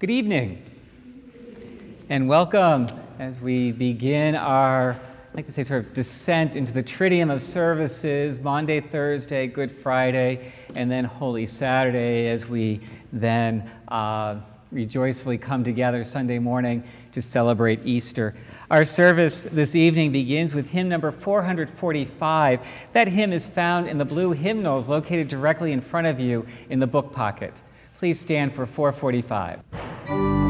Good evening and welcome as we begin our, I like to say, sort of descent into the Triduum of services Monday, Thursday, Good Friday, and then Holy Saturday as we then uh, rejoicefully come together Sunday morning to celebrate Easter. Our service this evening begins with hymn number 445. That hymn is found in the blue hymnals located directly in front of you in the book pocket. Please stand for 445. Bye.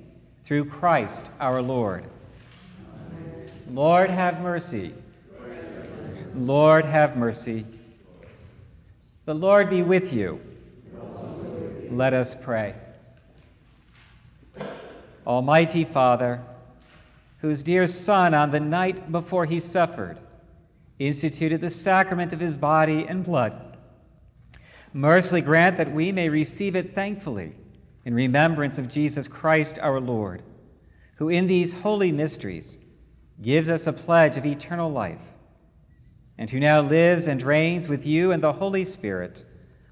through Christ our Lord. Amen. Lord, have mercy. Lord, have mercy. The Lord be with you. Let us pray. Almighty Father, whose dear Son, on the night before he suffered, instituted the sacrament of his body and blood, mercifully grant that we may receive it thankfully in remembrance of Jesus Christ our Lord, who in these holy mysteries gives us a pledge of eternal life, and who now lives and reigns with you and the Holy Spirit,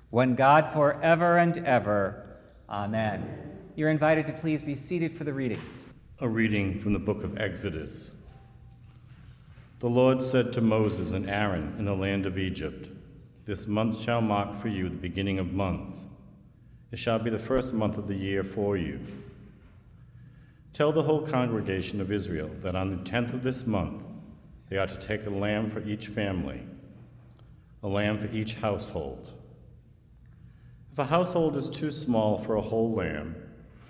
one God forever and ever. Amen. You're invited to please be seated for the readings. A reading from the book of Exodus. The Lord said to Moses and Aaron in the land of Egypt, This month shall mark for you the beginning of months. It shall be the first month of the year for you. Tell the whole congregation of Israel that on the tenth of this month they are to take a lamb for each family, a lamb for each household. If a household is too small for a whole lamb,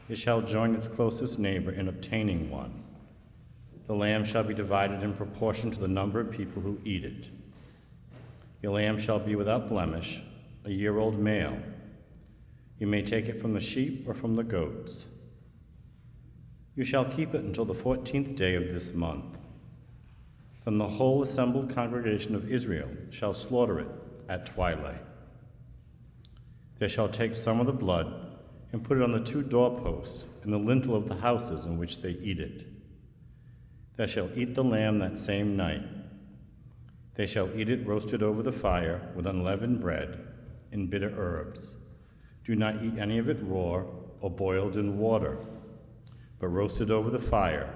it shall join its closest neighbor in obtaining one. The lamb shall be divided in proportion to the number of people who eat it. Your lamb shall be without blemish, a year old male you may take it from the sheep or from the goats. You shall keep it until the fourteenth day of this month. Then the whole assembled congregation of Israel shall slaughter it at twilight. They shall take some of the blood and put it on the two doorposts and the lintel of the houses in which they eat it. They shall eat the lamb that same night. They shall eat it roasted over the fire with unleavened bread and bitter herbs. Do not eat any of it raw or boiled in water, but roasted over the fire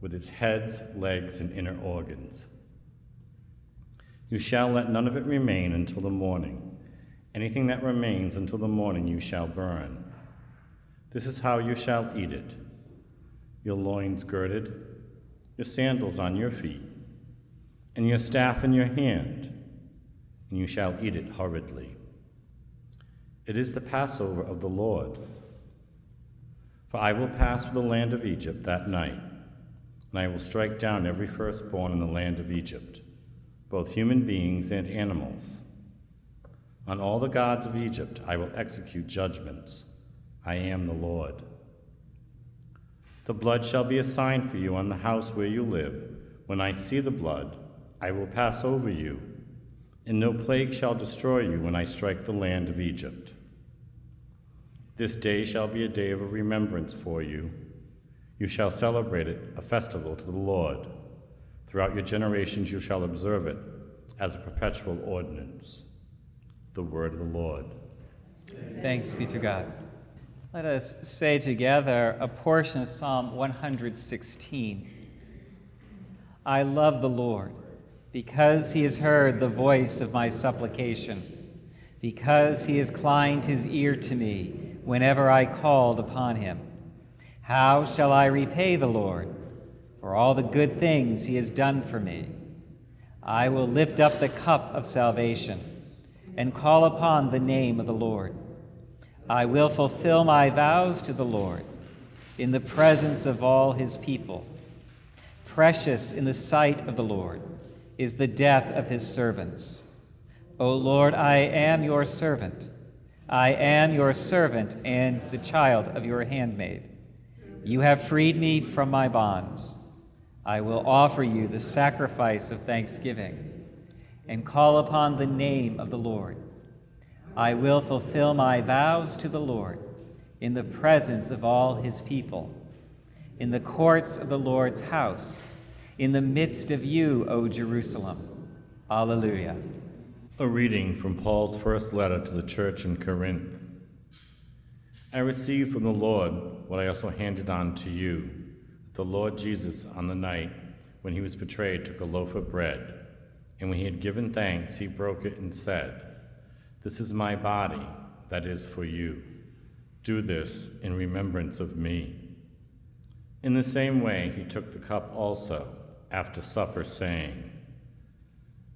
with its heads, legs, and inner organs. You shall let none of it remain until the morning. Anything that remains until the morning you shall burn. This is how you shall eat it your loins girded, your sandals on your feet, and your staff in your hand, and you shall eat it hurriedly. It is the Passover of the Lord. For I will pass through the land of Egypt that night, and I will strike down every firstborn in the land of Egypt, both human beings and animals on all the gods of Egypt I will execute judgments. I am the Lord. The blood shall be a sign for you on the house where you live. When I see the blood, I will pass over you, and no plague shall destroy you when I strike the land of Egypt. This day shall be a day of remembrance for you. You shall celebrate it, a festival to the Lord. Throughout your generations you shall observe it as a perpetual ordinance the word of the Lord. Thanks be to God. Let us say together a portion of Psalm 116. I love the Lord because he has heard the voice of my supplication, because he has inclined his ear to me whenever I called upon him. How shall I repay the Lord for all the good things he has done for me? I will lift up the cup of salvation and call upon the name of the Lord. I will fulfill my vows to the Lord in the presence of all his people. Precious in the sight of the Lord is the death of his servants. O Lord, I am your servant. I am your servant and the child of your handmaid. You have freed me from my bonds. I will offer you the sacrifice of thanksgiving and call upon the name of the Lord. I will fulfill my vows to the Lord in the presence of all his people, in the courts of the Lord's house, in the midst of you, O Jerusalem. Alleluia. A reading from Paul's first letter to the church in Corinth. I received from the Lord what I also handed on to you. The Lord Jesus, on the night when he was betrayed, took a loaf of bread. And when he had given thanks, he broke it and said, This is my body that is for you. Do this in remembrance of me. In the same way, he took the cup also after supper, saying,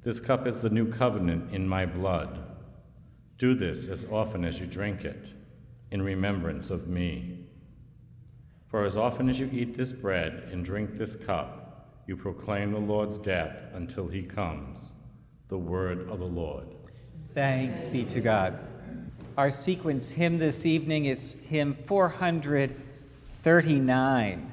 This cup is the new covenant in my blood. Do this as often as you drink it, in remembrance of me. For as often as you eat this bread and drink this cup, you proclaim the Lord's death until he comes. The word of the Lord. Thanks be to God. Our sequence hymn this evening is hymn 439.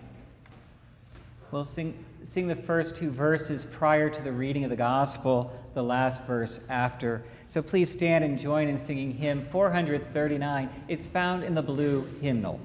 We'll sing, sing the first two verses prior to the reading of the gospel, the last verse after. So please stand and join in singing hymn 439. It's found in the blue hymnal.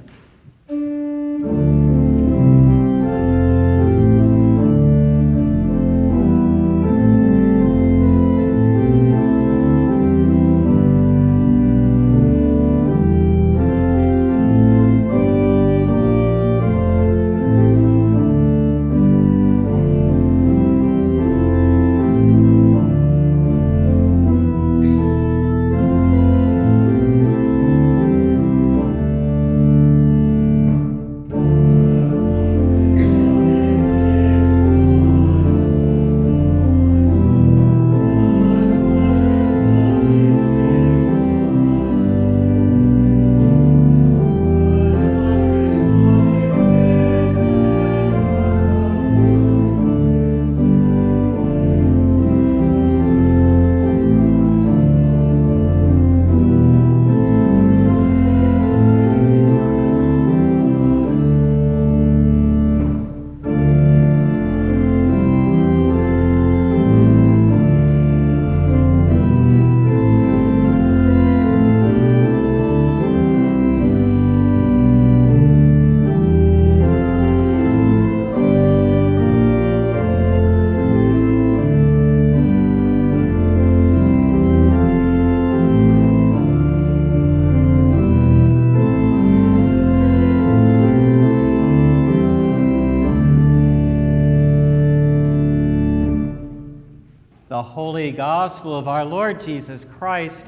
Holy Gospel of our Lord Jesus Christ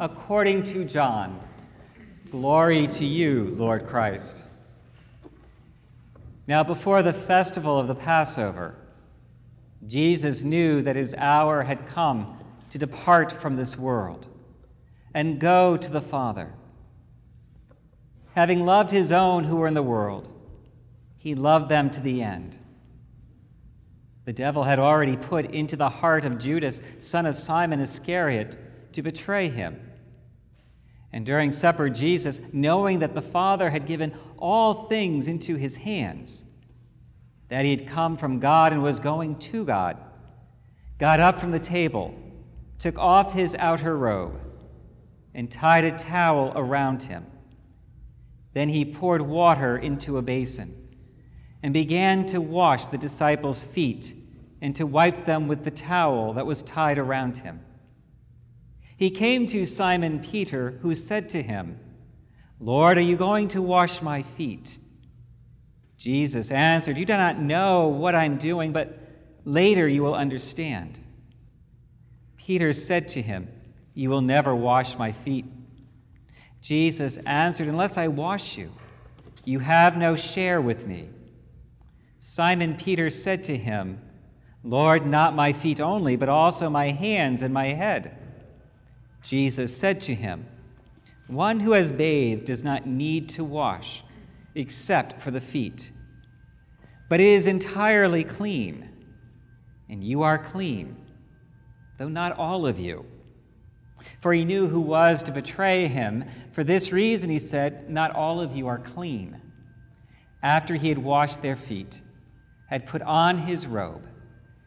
according to John. Glory to you, Lord Christ. Now, before the festival of the Passover, Jesus knew that his hour had come to depart from this world and go to the Father. Having loved his own who were in the world, he loved them to the end. The devil had already put into the heart of Judas, son of Simon Iscariot, to betray him. And during supper, Jesus, knowing that the Father had given all things into his hands, that he had come from God and was going to God, got up from the table, took off his outer robe, and tied a towel around him. Then he poured water into a basin and began to wash the disciples' feet and to wipe them with the towel that was tied around him. He came to Simon Peter, who said to him, Lord, are you going to wash my feet? Jesus answered, You do not know what I'm doing, but later you will understand. Peter said to him, You will never wash my feet. Jesus answered, Unless I wash you, you have no share with me. Simon Peter said to him, Lord, not my feet only, but also my hands and my head. Jesus said to him, One who has bathed does not need to wash except for the feet, but is entirely clean. And you are clean, though not all of you. For he knew who was to betray him. For this reason, he said, Not all of you are clean. After he had washed their feet, had put on his robe,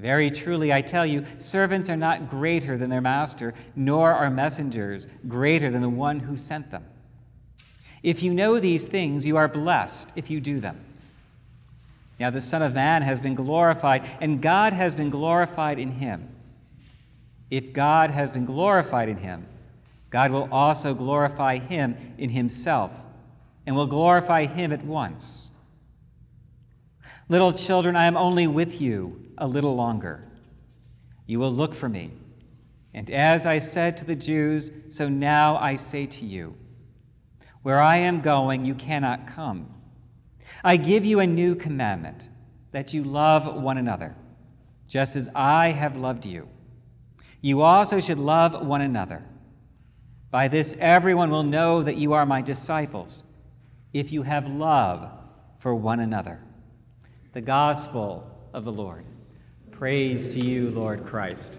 Very truly, I tell you, servants are not greater than their master, nor are messengers greater than the one who sent them. If you know these things, you are blessed if you do them. Now, the Son of Man has been glorified, and God has been glorified in him. If God has been glorified in him, God will also glorify him in himself, and will glorify him at once. Little children, I am only with you a little longer. You will look for me. And as I said to the Jews, so now I say to you Where I am going, you cannot come. I give you a new commandment that you love one another, just as I have loved you. You also should love one another. By this, everyone will know that you are my disciples, if you have love for one another. The Gospel of the Lord. Praise to you, Lord Christ.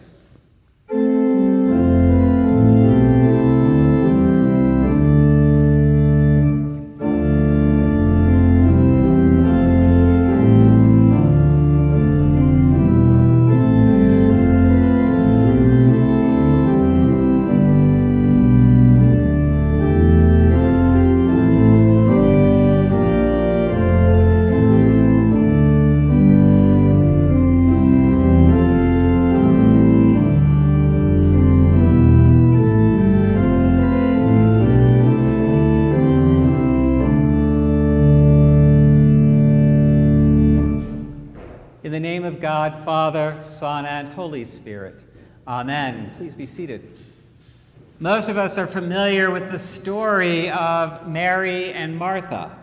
Father, Son, and Holy Spirit. Amen. Please be seated. Most of us are familiar with the story of Mary and Martha,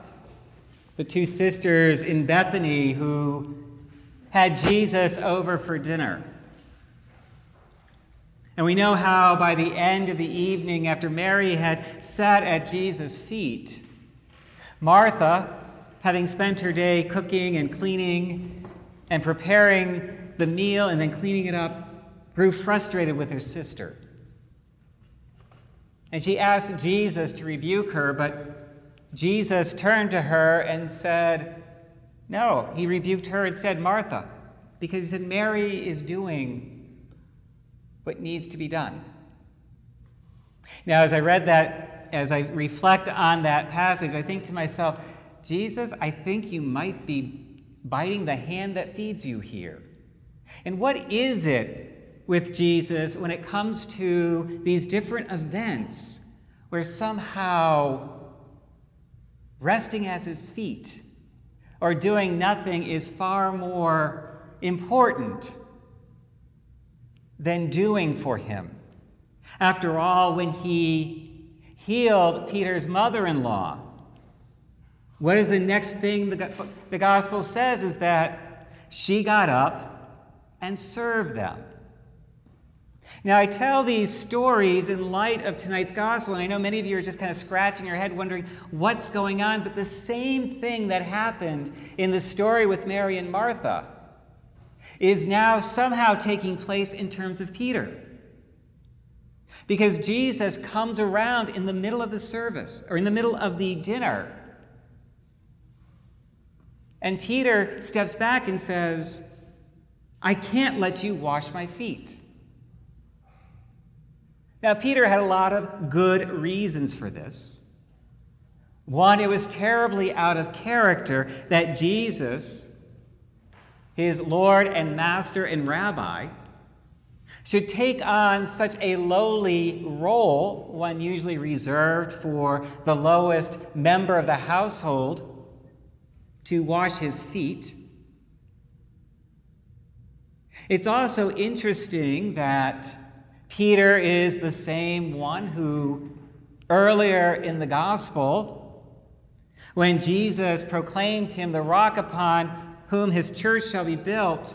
the two sisters in Bethany who had Jesus over for dinner. And we know how by the end of the evening, after Mary had sat at Jesus' feet, Martha, having spent her day cooking and cleaning and preparing the meal and then cleaning it up, grew frustrated with her sister. And she asked Jesus to rebuke her, but Jesus turned to her and said, No, he rebuked her and said, Martha, because he said, Mary is doing what needs to be done. Now, as I read that, as I reflect on that passage, I think to myself, Jesus, I think you might be biting the hand that feeds you here. And what is it with Jesus when it comes to these different events where somehow resting at his feet or doing nothing is far more important than doing for him? After all, when he healed Peter's mother in law, what is the next thing the, the gospel says is that she got up and serve them. Now, I tell these stories in light of tonight's gospel, and I know many of you are just kind of scratching your head wondering what's going on, but the same thing that happened in the story with Mary and Martha is now somehow taking place in terms of Peter. Because Jesus comes around in the middle of the service, or in the middle of the dinner, and Peter steps back and says, I can't let you wash my feet. Now, Peter had a lot of good reasons for this. One, it was terribly out of character that Jesus, his Lord and Master and Rabbi, should take on such a lowly role, one usually reserved for the lowest member of the household, to wash his feet. It's also interesting that Peter is the same one who, earlier in the gospel, when Jesus proclaimed him the rock upon whom his church shall be built,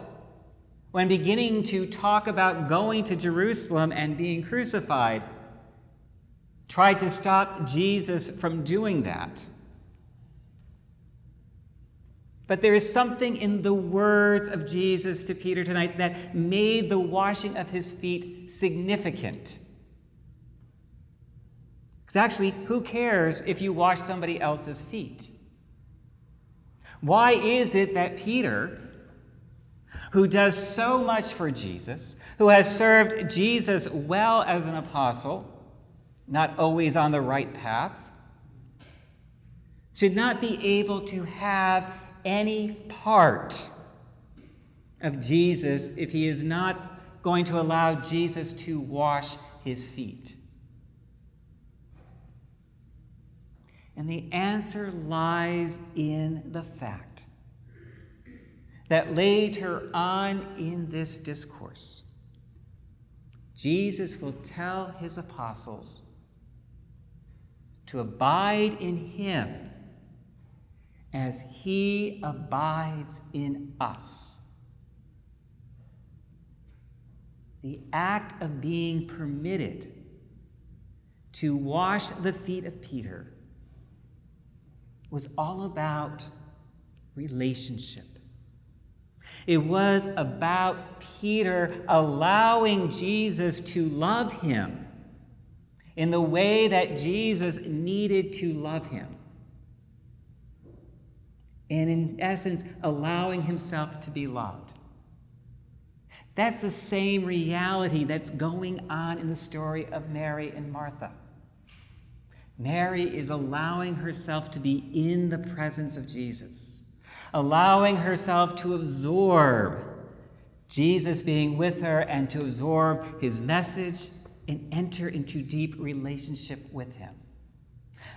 when beginning to talk about going to Jerusalem and being crucified, tried to stop Jesus from doing that. But there is something in the words of Jesus to Peter tonight that made the washing of his feet significant. Because actually, who cares if you wash somebody else's feet? Why is it that Peter, who does so much for Jesus, who has served Jesus well as an apostle, not always on the right path, should not be able to have any part of Jesus if he is not going to allow Jesus to wash his feet? And the answer lies in the fact that later on in this discourse, Jesus will tell his apostles to abide in him as he abides in us. The act of being permitted to wash the feet of Peter was all about relationship. It was about Peter allowing Jesus to love him in the way that Jesus needed to love him and, in essence, allowing himself to be loved. That's the same reality that's going on in the story of Mary and Martha. Mary is allowing herself to be in the presence of Jesus, allowing herself to absorb Jesus being with her and to absorb his message and enter into deep relationship with him.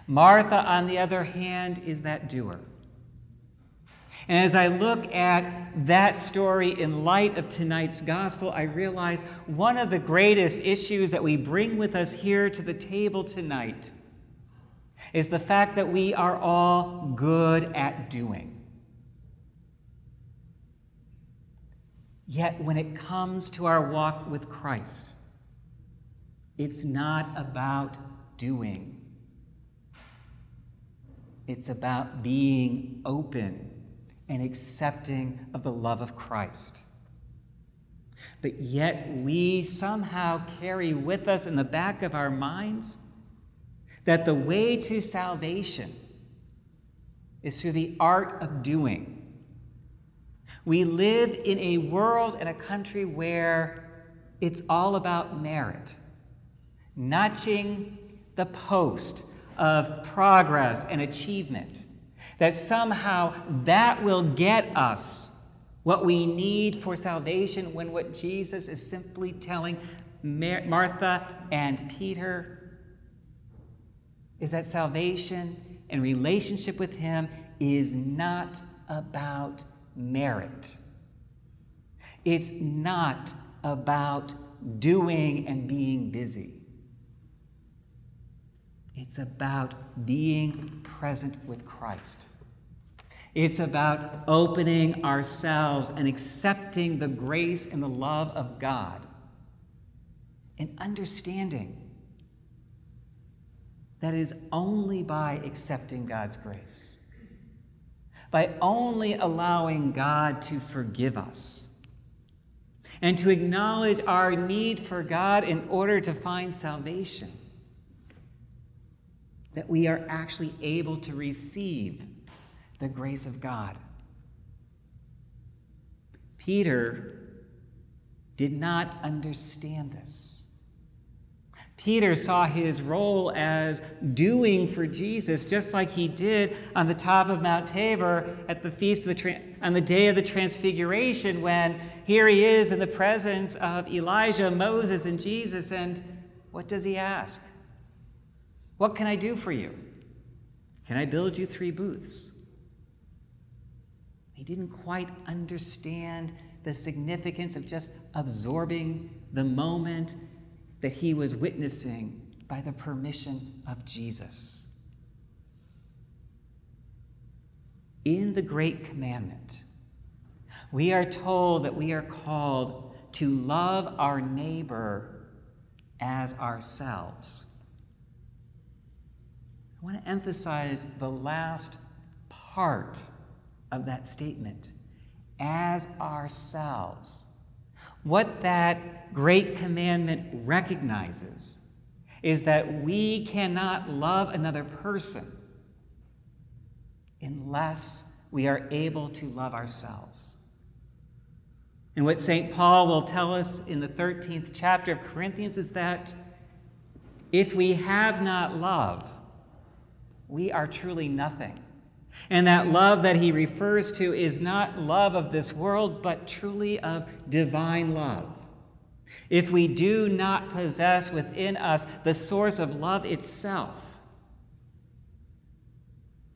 Martha, on the other hand, is that doer. And as I look at that story in light of tonight's gospel, I realize one of the greatest issues that we bring with us here to the table tonight is the fact that we are all good at doing. Yet when it comes to our walk with Christ, it's not about doing. It's about being open and accepting of the love of Christ. But yet we somehow carry with us in the back of our minds that the way to salvation is through the art of doing. We live in a world and a country where it's all about merit, notching the post of progress and achievement, that somehow that will get us what we need for salvation when what Jesus is simply telling Martha and Peter is that salvation and relationship with Him is not about merit. It's not about doing and being busy. It's about being present with Christ. It's about opening ourselves and accepting the grace and the love of God and understanding that is only by accepting God's grace, by only allowing God to forgive us, and to acknowledge our need for God in order to find salvation, that we are actually able to receive the grace of God. Peter did not understand this. Peter saw his role as doing for Jesus, just like he did on the top of Mount Tabor at the feast of the on the day of the Transfiguration, when here he is in the presence of Elijah, Moses, and Jesus. And what does he ask? What can I do for you? Can I build you three booths? He didn't quite understand the significance of just absorbing the moment that he was witnessing by the permission of Jesus. In the Great Commandment, we are told that we are called to love our neighbor as ourselves. I want to emphasize the last part of that statement as ourselves. What that great commandment recognizes is that we cannot love another person unless we are able to love ourselves. And what St. Paul will tell us in the 13th chapter of Corinthians is that if we have not love, we are truly nothing. And that love that he refers to is not love of this world, but truly of divine love. If we do not possess within us the source of love itself,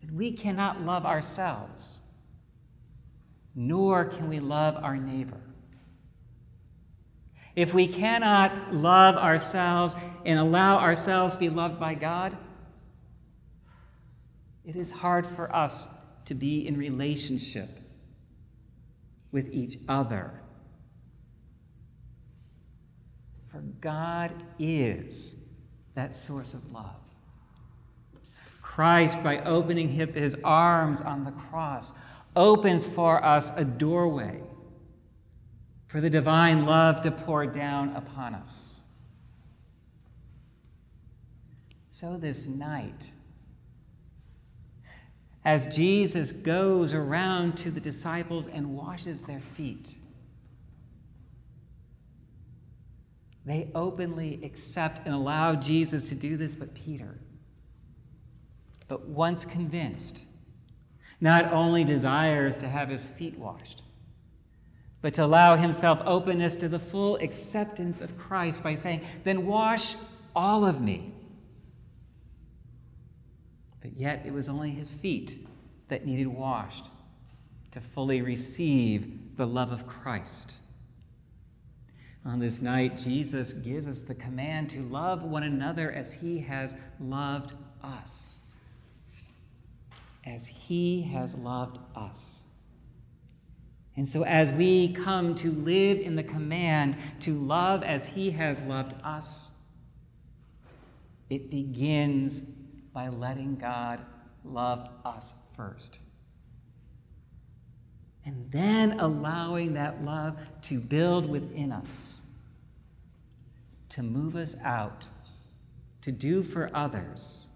then we cannot love ourselves, nor can we love our neighbor. If we cannot love ourselves and allow ourselves to be loved by God, it is hard for us to be in relationship with each other. For God is that source of love. Christ, by opening his arms on the cross, opens for us a doorway for the divine love to pour down upon us. So this night, as Jesus goes around to the disciples and washes their feet. They openly accept and allow Jesus to do this, but Peter, but once convinced, not only desires to have his feet washed, but to allow himself openness to the full acceptance of Christ by saying, Then wash all of me. Yet it was only his feet that needed washed to fully receive the love of Christ. On this night, Jesus gives us the command to love one another as he has loved us. As he has loved us. And so, as we come to live in the command to love as he has loved us, it begins by letting God love us first. And then allowing that love to build within us, to move us out, to do for others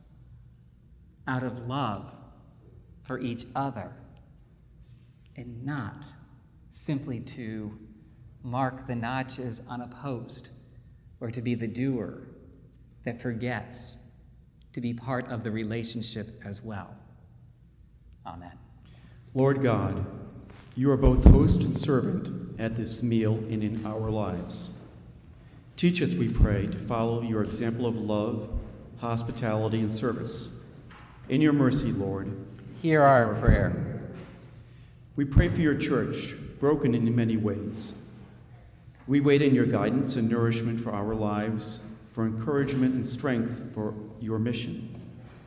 out of love for each other, and not simply to mark the notches on a post or to be the doer that forgets to be part of the relationship as well. Amen. Lord God, you are both host and servant at this meal and in our lives. Teach us, we pray, to follow your example of love, hospitality, and service. In your mercy, Lord, hear our prayer. We pray for your church, broken in many ways. We wait in your guidance and nourishment for our lives, for encouragement and strength for your mission.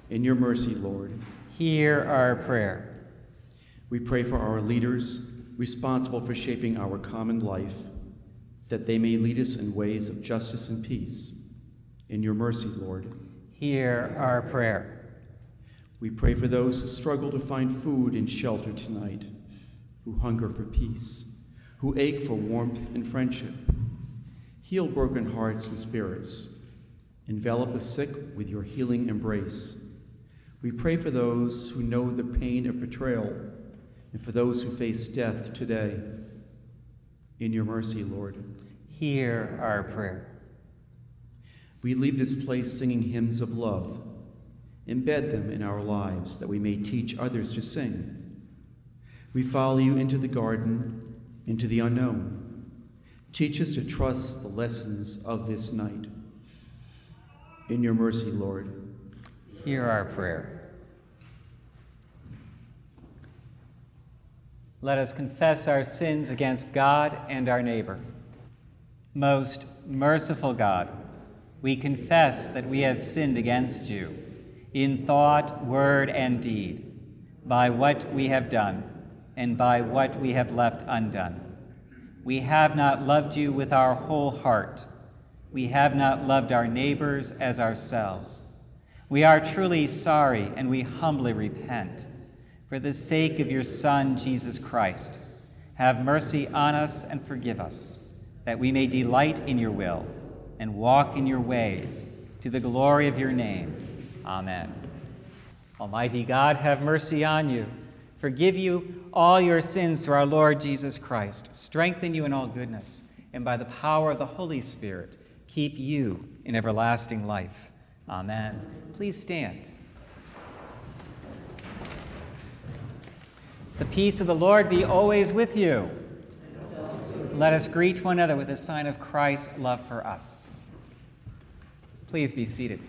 In your mercy, Lord, hear our prayer. We pray for our leaders responsible for shaping our common life, that they may lead us in ways of justice and peace. In your mercy, Lord, hear our prayer. We pray for those who struggle to find food and shelter tonight, who hunger for peace, who ache for warmth and friendship. Heal broken hearts and spirits. Envelop the sick with your healing embrace. We pray for those who know the pain of betrayal and for those who face death today. In your mercy, Lord, hear our prayer. We leave this place singing hymns of love. Embed them in our lives that we may teach others to sing. We follow you into the garden, into the unknown. Teach us to trust the lessons of this night. In your mercy, Lord, hear our prayer. Let us confess our sins against God and our neighbor. Most merciful God, we confess that we have sinned against you in thought, word, and deed, by what we have done and by what we have left undone. We have not loved you with our whole heart. We have not loved our neighbors as ourselves. We are truly sorry and we humbly repent for the sake of your Son, Jesus Christ, have mercy on us and forgive us, that we may delight in your will and walk in your ways to the glory of your name. Amen. Almighty God, have mercy on you, forgive you all your sins through our Lord Jesus Christ, strengthen you in all goodness, and by the power of the Holy Spirit, keep you in everlasting life. Amen. Please stand. The peace of the Lord be always with you. Let us greet one another with a sign of Christ's love for us. Please be seated.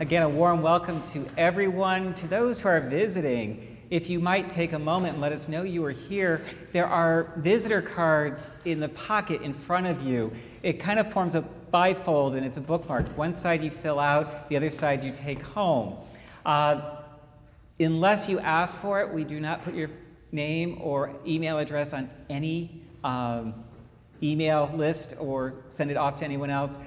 Again, a warm welcome to everyone, to those who are visiting. If you might take a moment and let us know you are here, there are visitor cards in the pocket in front of you. It kind of forms a bifold and it's a bookmark. One side you fill out, the other side you take home. Uh, Unless you ask for it, we do not put your name or email address on any um, email list or send it off to anyone else.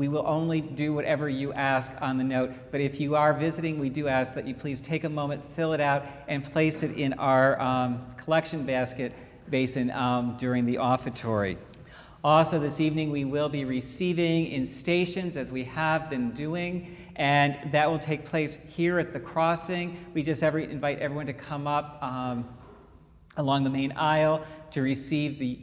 We will only do whatever you ask on the note. But if you are visiting, we do ask that you please take a moment, fill it out, and place it in our um, collection basket basin um, during the offertory. Also, this evening we will be receiving in stations as we have been doing and that will take place here at the crossing. We just every, invite everyone to come up um, along the main aisle to receive the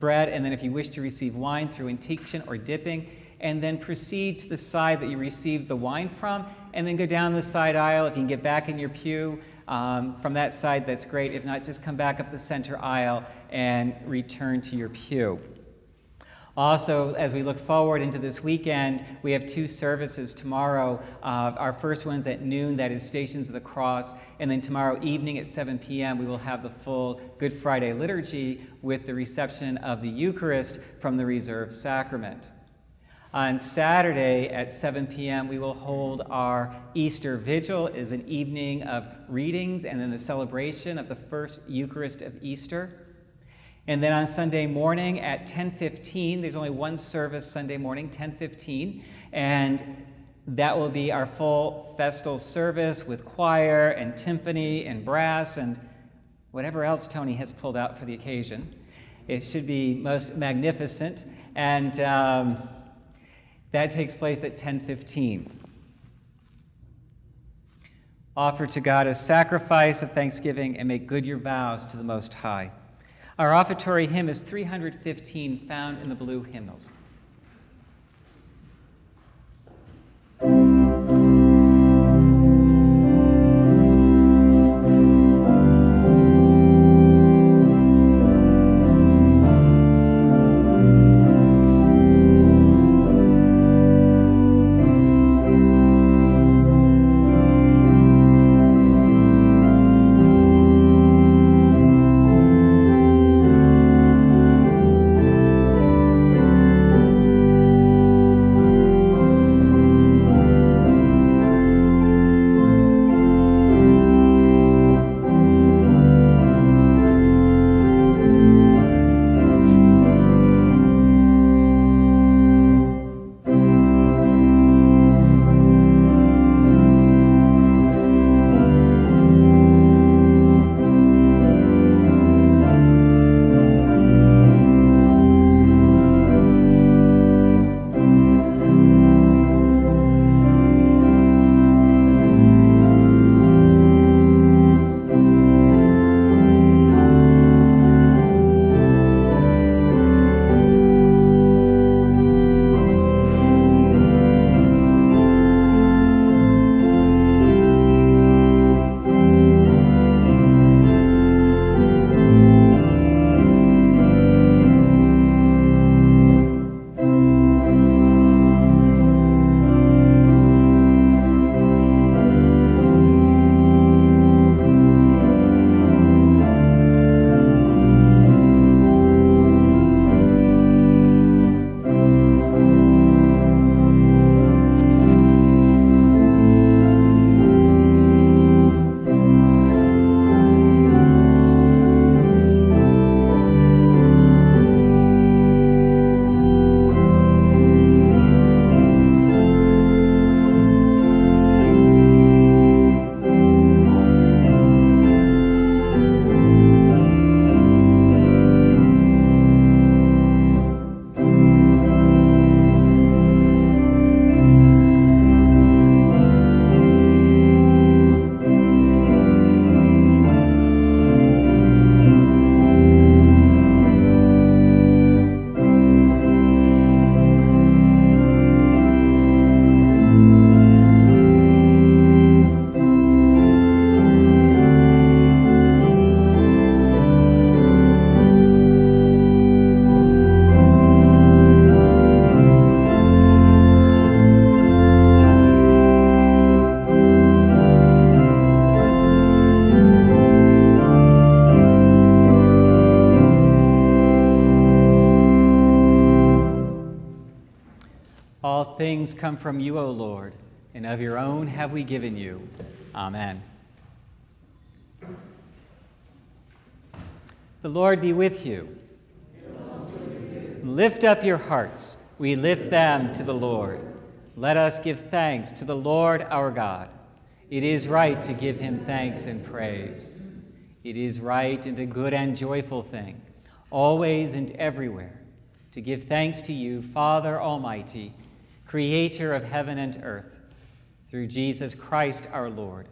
bread, and then if you wish to receive wine through intinction or dipping, and then proceed to the side that you received the wine from, and then go down the side aisle. If you can get back in your pew um, from that side, that's great. If not, just come back up the center aisle and return to your pew. Also, as we look forward into this weekend, we have two services tomorrow. Uh, our first one's at noon, that is Stations of the Cross. And then tomorrow evening at 7 p.m., we will have the full Good Friday liturgy with the reception of the Eucharist from the reserved sacrament. On Saturday at 7 p.m., we will hold our Easter Vigil is an evening of readings and then the celebration of the first Eucharist of Easter. And then on Sunday morning at 10:15, there's only one service Sunday morning, 10:15, and that will be our full festal service with choir and timpani and brass and whatever else Tony has pulled out for the occasion. It should be most magnificent, and um, that takes place at 10:15. Offer to God a sacrifice of thanksgiving and make good your vows to the Most High. Our offertory hymn is 315, found in the blue hymnals. Things come from you, O Lord, and of your own have we given you. Amen. The Lord be with you. Lift up your hearts. We lift them to the Lord. Let us give thanks to the Lord our God. It is right to give him thanks and praise. It is right and a good and joyful thing, always and everywhere, to give thanks to you, Father Almighty, creator of heaven and earth, through Jesus Christ our Lord.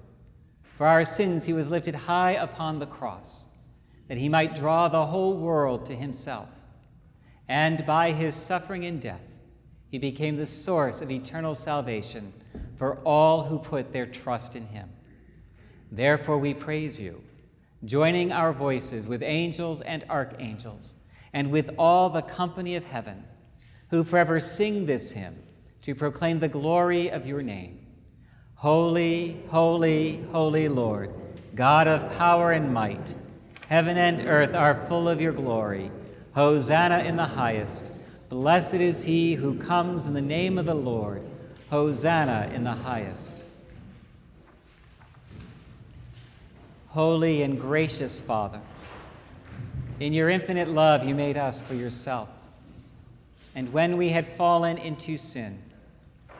For our sins he was lifted high upon the cross, that he might draw the whole world to himself. And by his suffering and death, he became the source of eternal salvation for all who put their trust in him. Therefore, we praise you, joining our voices with angels and archangels, and with all the company of heaven, who forever sing this hymn to proclaim the glory of your name. Holy, holy, holy Lord, God of power and might, heaven and earth are full of your glory. Hosanna in the highest. Blessed is he who comes in the name of the Lord. Hosanna in the highest. Holy and gracious Father, in your infinite love you made us for yourself. And when we had fallen into sin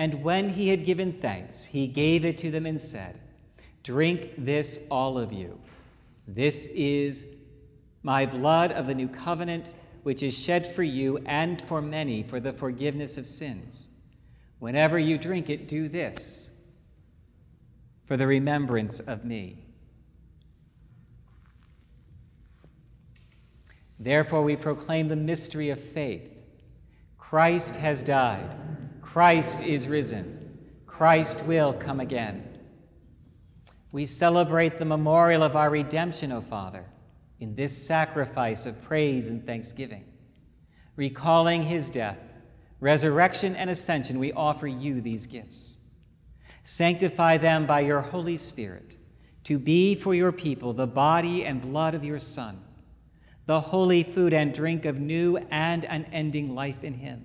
and when he had given thanks, he gave it to them and said, Drink this, all of you. This is my blood of the new covenant, which is shed for you and for many for the forgiveness of sins. Whenever you drink it, do this for the remembrance of me. Therefore, we proclaim the mystery of faith. Christ has died, Christ is risen, Christ will come again. We celebrate the memorial of our redemption, O Father in this sacrifice of praise and thanksgiving. Recalling his death, resurrection, and ascension, we offer you these gifts. Sanctify them by your Holy Spirit to be for your people the body and blood of your Son, the holy food and drink of new and unending life in him.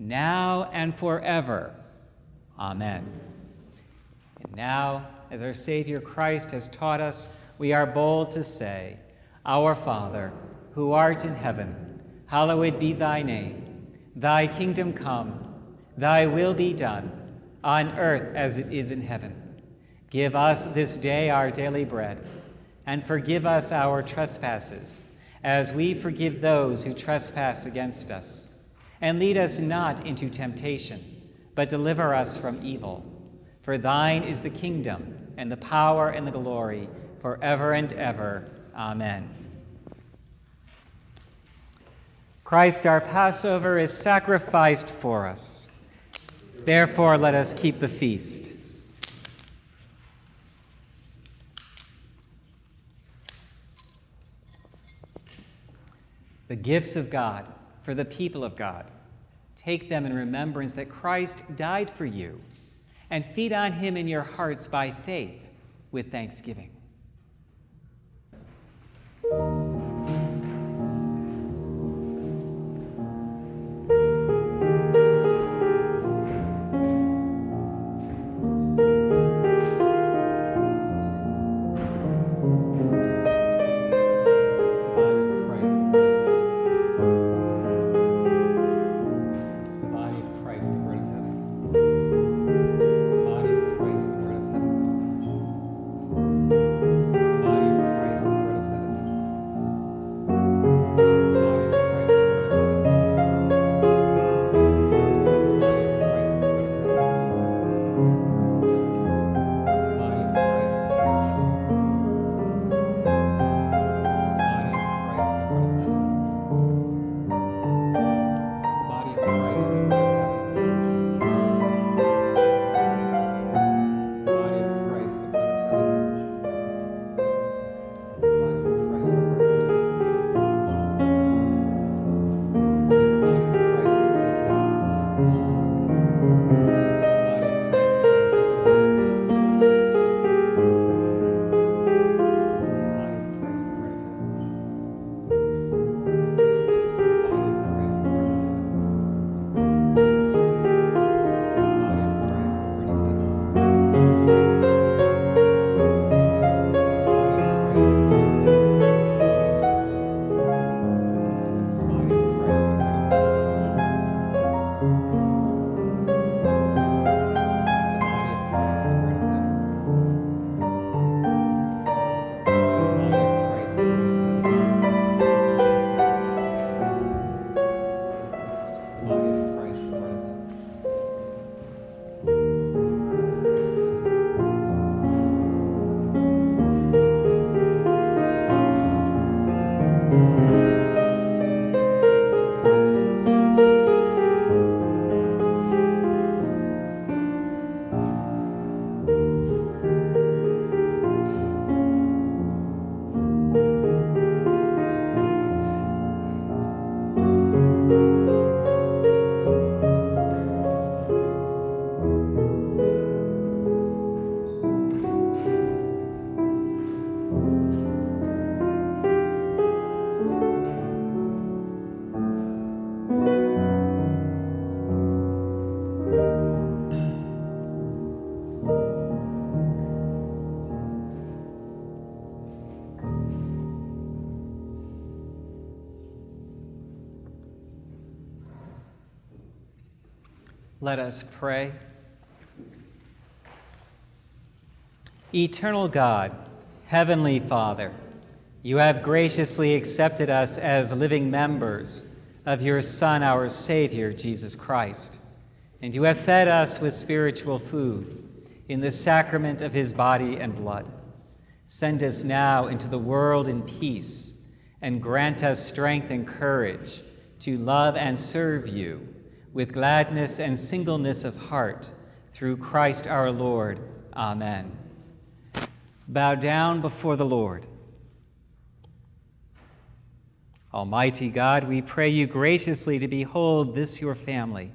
now and forever. Amen. And now, as our Savior Christ has taught us, we are bold to say, our Father, who art in heaven, hallowed be thy name. Thy kingdom come, thy will be done, on earth as it is in heaven. Give us this day our daily bread, and forgive us our trespasses, as we forgive those who trespass against us. And lead us not into temptation, but deliver us from evil. For thine is the kingdom, and the power, and the glory, forever and ever. Amen. Christ, our Passover, is sacrificed for us. Therefore, let us keep the feast. The gifts of God for the people of God. Take them in remembrance that Christ died for you, and feed on him in your hearts by faith with thanksgiving. Let us pray. Eternal God, Heavenly Father, you have graciously accepted us as living members of your Son, our Savior, Jesus Christ, and you have fed us with spiritual food in the sacrament of his body and blood. Send us now into the world in peace and grant us strength and courage to love and serve you with gladness and singleness of heart, through Christ our Lord. Amen. Bow down before the Lord. Almighty God, we pray you graciously to behold this your family,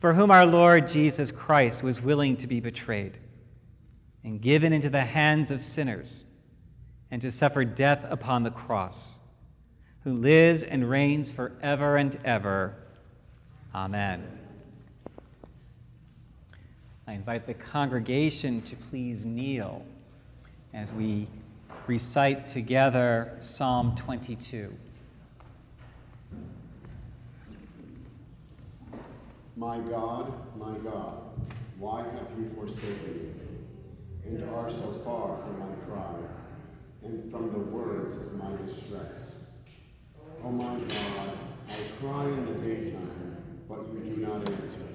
for whom our Lord Jesus Christ was willing to be betrayed and given into the hands of sinners and to suffer death upon the cross, who lives and reigns forever and ever. Amen. I invite the congregation to please kneel as we recite together Psalm 22. My God, my God, why have you forsaken me, and are so far from my cry, and from the words of my distress? O oh my God, I cry in the daytime but you do not answer.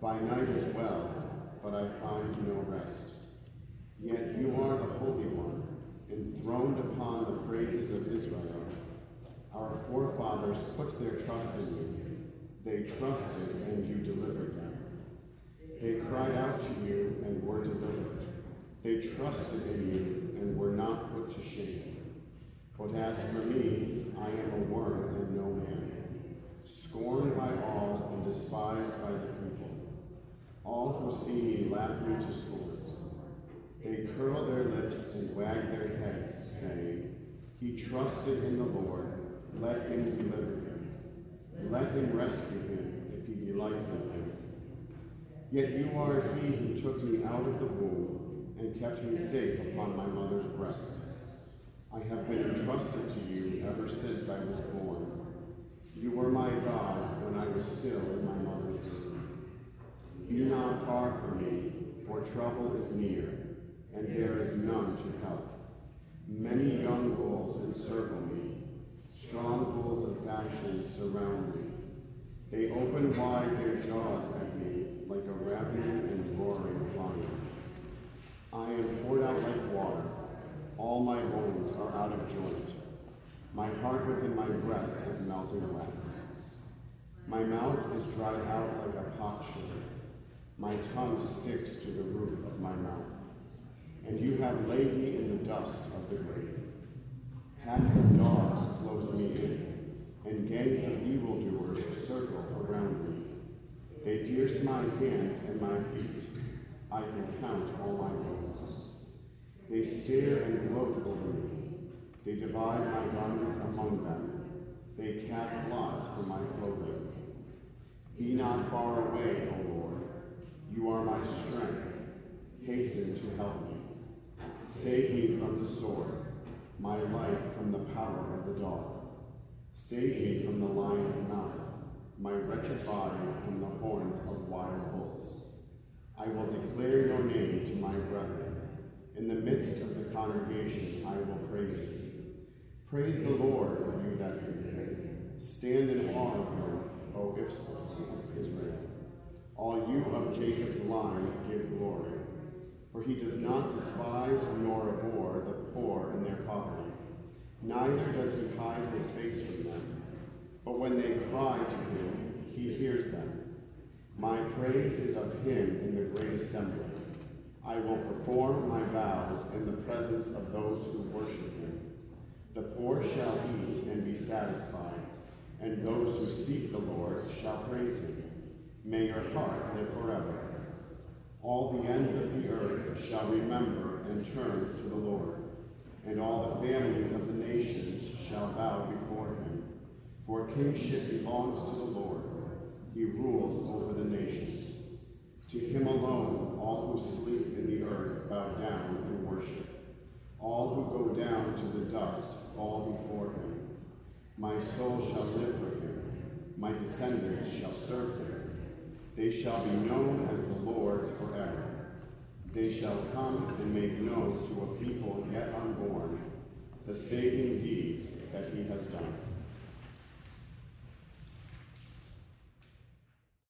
By night as well, but I find no rest. Yet you are the Holy One, enthroned upon the praises of Israel. Our forefathers put their trust in you. They trusted, and you delivered them. They cried out to you and were delivered. They trusted in you and were not put to shame. But as for me, I am a worm and no man scorned by all and despised by the people. All who see me laugh me to scorn. They curl their lips and wag their heads, saying, He trusted in the Lord, let him deliver him. Let him rescue him if he delights in him. Yet you are he who took me out of the womb and kept me safe upon my mother's breast. I have been entrusted to you ever since I was born. You were my God when I was still in my mother's womb. Be not far from me, for trouble is near, and there is none to help. Many young bulls encircle me, strong bulls of Bashan surround me. They open wide their jaws at me like a ravening and roaring lion. I am poured out like water. All my bones are out of joint. My heart within my breast is melting wax. My mouth is dried out like a potsherd. My tongue sticks to the roof of my mouth. And you have laid me in the dust of the grave. Packs of dogs close me in, and gangs of evildoers circle around me. They pierce my hands and my feet. I can count all my bones. They stare and gloat over me. They divide my garments among them. They cast lots for my clothing. Be not far away, O Lord. You are my strength. Hasten to help me. Save me from the sword, my life from the power of the dog. Save me from the lion's mouth, my wretched body from the horns of wild bulls. I will declare your name to my brethren. In the midst of the congregation, I will praise you. Praise the Lord, you that fear. Stand in awe of him, O Israel. All you of Jacob's line give glory. For he does not despise nor abhor the poor in their poverty, neither does he hide his face from them. But when they cry to him, he hears them. My praise is of him in the great assembly. I will perform my vows in the presence of those who worship him. The poor shall eat and be satisfied, and those who seek the Lord shall praise him. May your heart live forever. All the ends of the earth shall remember and turn to the Lord, and all the families of the nations shall bow before him. For kingship belongs to the Lord. He rules over the nations. To him alone all who sleep in the earth bow down and worship. All who go down to the dust fall before him. My soul shall live for him. My descendants shall serve him. They shall be known as the Lord's forever. They shall come and make known to a people yet unborn the saving deeds that he has done.